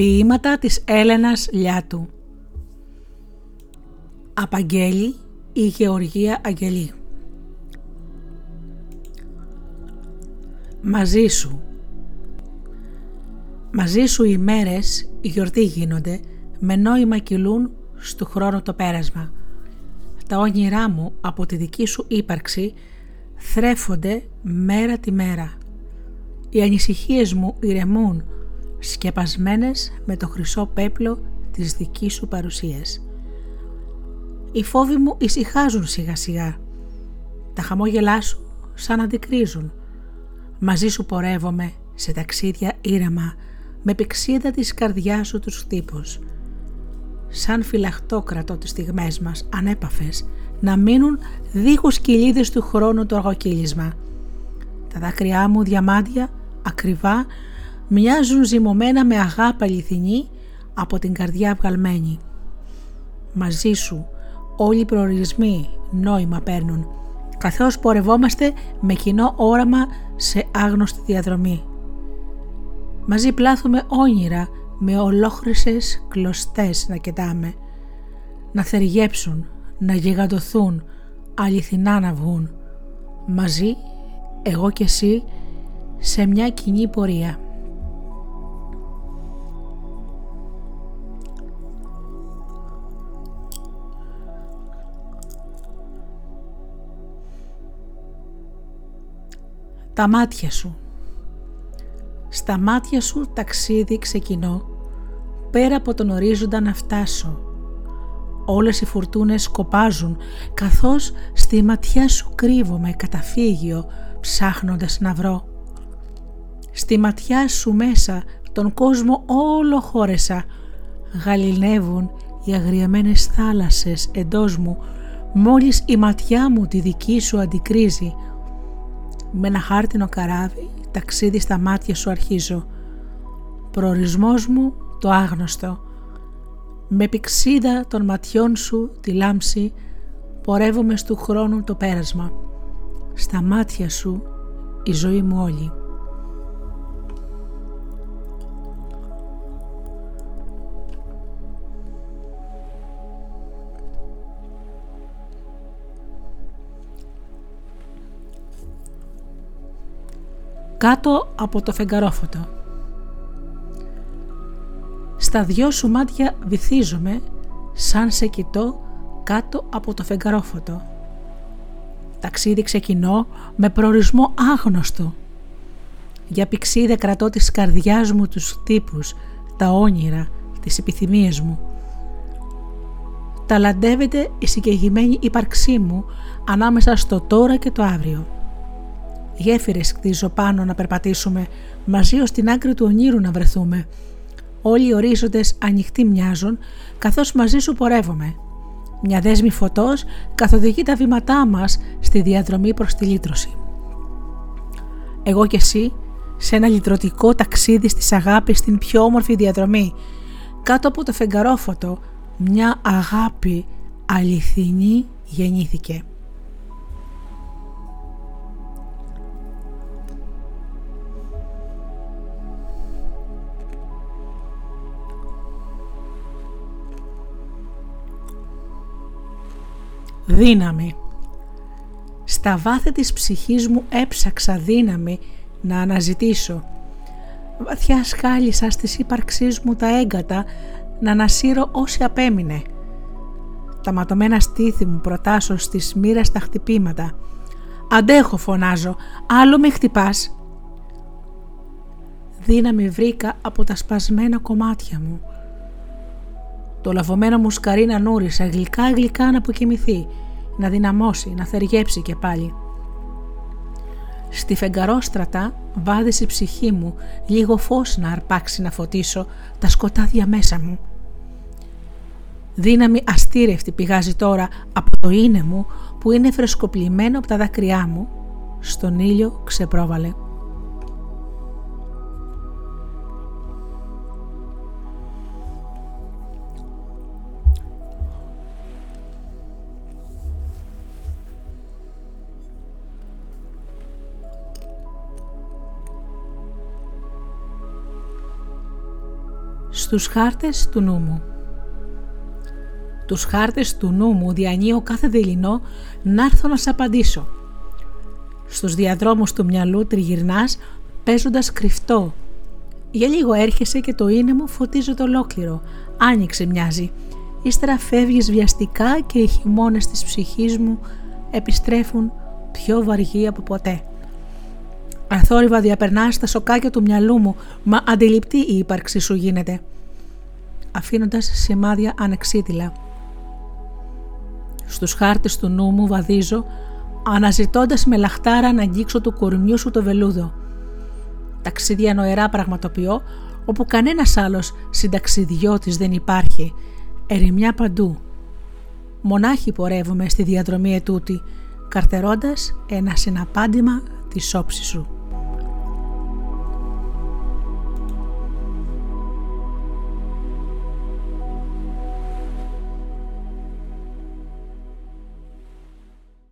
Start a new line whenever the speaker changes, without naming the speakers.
Ποίηματα της Έλενας Λιάτου Απαγγέλη η Γεωργία Αγγελή Μαζί σου Μαζί σου οι μέρες, οι γιορτή γίνονται, με νόημα κυλούν στο χρόνο το πέρασμα. Τα όνειρά μου από τη δική σου ύπαρξη θρέφονται μέρα τη μέρα. Οι ανησυχίες μου ηρεμούν σκεπασμένες με το χρυσό πέπλο της δικής σου παρουσίας. Οι φόβοι μου ησυχάζουν σιγά σιγά. Τα χαμόγελά σου σαν αντικρίζουν. Μαζί σου πορεύομαι σε ταξίδια ήρεμα με πηξίδα της καρδιάς σου τους χτύπους. Σαν φυλαχτό κρατώ τις στιγμές μας ανέπαφες να μείνουν δίχως κοιλίδες του χρόνου το αργοκύλισμα. Τα δάκρυά μου διαμάντια ακριβά μοιάζουν ζυμωμένα με αγάπη αληθινή από την καρδιά βγαλμένη. Μαζί σου όλοι οι προορισμοί νόημα παίρνουν καθώς πορευόμαστε με κοινό όραμα σε άγνωστη διαδρομή. Μαζί πλάθουμε όνειρα με ολόχρυσες κλωστές να κοιτάμε, να θεργέψουν, να γιγαντωθούν, αληθινά να βγουν. Μαζί, εγώ και εσύ, σε μια κοινή πορεία. Τα μάτια σου στα μάτια σου ταξίδι ξεκινώ, πέρα από τον ορίζοντα να φτάσω. Όλες οι φουρτούνες σκοπάζουν, καθώς στη ματιά σου κρύβομαι καταφύγιο, ψάχνοντας να βρω. Στη ματιά σου μέσα τον κόσμο όλο χώρεσα, γαλινεύουν οι αγριεμένες θάλασσες εντός μου, μόλις η ματιά μου τη δική σου αντικρίζει. Με ένα χάρτινο καράβι ταξίδι στα μάτια σου αρχίζω. Προορισμός μου το άγνωστο. Με πηξίδα των ματιών σου τη λάμψη πορεύομαι στου χρόνου το πέρασμα. Στα μάτια σου η ζωή μου όλη. Κάτω από το φεγγαρόφωτο. Στα δυο σου μάτια βυθίζομαι σαν σε κοιτώ κάτω από το φεγγαρόφωτο. Ταξίδι ξεκινώ με προορισμό άγνωστο. Για πηξίδε κρατώ της καρδιάς μου τους τύπους, τα όνειρα, τις επιθυμίες μου. Ταλαντεύεται η συγκεκριμένη ύπαρξή μου ανάμεσα στο τώρα και το αύριο. Γέφυρες κτίζω πάνω να περπατήσουμε, μαζί ως την άκρη του ονείρου να βρεθούμε. Όλοι οι ορίζοντες ανοιχτοί μοιάζουν, καθώς μαζί σου πορεύομαι. Μια δέσμη φωτός καθοδηγεί τα βήματά μας στη διαδρομή προς τη λύτρωση. Εγώ και εσύ σε ένα λυτρωτικό ταξίδι στις αγάπης στην πιο όμορφη διαδρομή. Κάτω από το φεγγαρόφωτο μια αγάπη αληθινή γεννήθηκε. Δύναμη. Στα βάθη της ψυχής μου έψαξα δύναμη να αναζητήσω. Βαθιά σκάλισα στις ύπαρξής μου τα έγκατα να ανασύρω όσοι απέμεινε. Τα ματωμένα στήθη μου προτάσω στις μοίρας τα χτυπήματα. «Αντέχω» φωνάζω, «άλλο με χτυπάς». Δύναμη βρήκα από τα σπασμένα κομμάτια μου. Το λαβωμένο μου σκαρί να νούρισε γλυκά γλυκά να αποκοιμηθεί, να δυναμώσει, να θεργέψει και πάλι. Στη φεγγαρόστρατα βάδισε η ψυχή μου λίγο φως να αρπάξει να φωτίσω τα σκοτάδια μέσα μου. Δύναμη αστήρευτη πηγάζει τώρα από το είναι μου που είναι φρεσκοπλημένο από τα δάκρυά μου. Στον ήλιο ξεπρόβαλε. Στους χάρτες του νου μου Τους χάρτες του νου μου διανύω κάθε δειλινό να έρθω να σε απαντήσω. Στους διαδρόμους του μυαλού τριγυρνάς παίζοντας κρυφτό. Για λίγο έρχεσαι και το είναι μου φωτίζει ολόκληρο. Άνοιξε μοιάζει. Ύστερα φεύγεις βιαστικά και οι χειμώνες της ψυχής μου επιστρέφουν πιο βαργοί από ποτέ. Αθόρυβα διαπερνάς στα σοκάκια του μυαλού μου, μα αντιληπτή η ύπαρξή σου γίνεται. Αφήνοντας σημάδια ανεξίτηλα. Στους χάρτες του νου μου βαδίζω, αναζητώντας με λαχτάρα να αγγίξω του κορμιού σου το βελούδο. Ταξίδια νοερά πραγματοποιώ, όπου κανένας άλλος συνταξιδιώτης δεν υπάρχει. Ερημιά παντού. Μονάχη πορεύουμε στη διαδρομή ετούτη, καρτερώντας ένα συναπάντημα της όψης σου.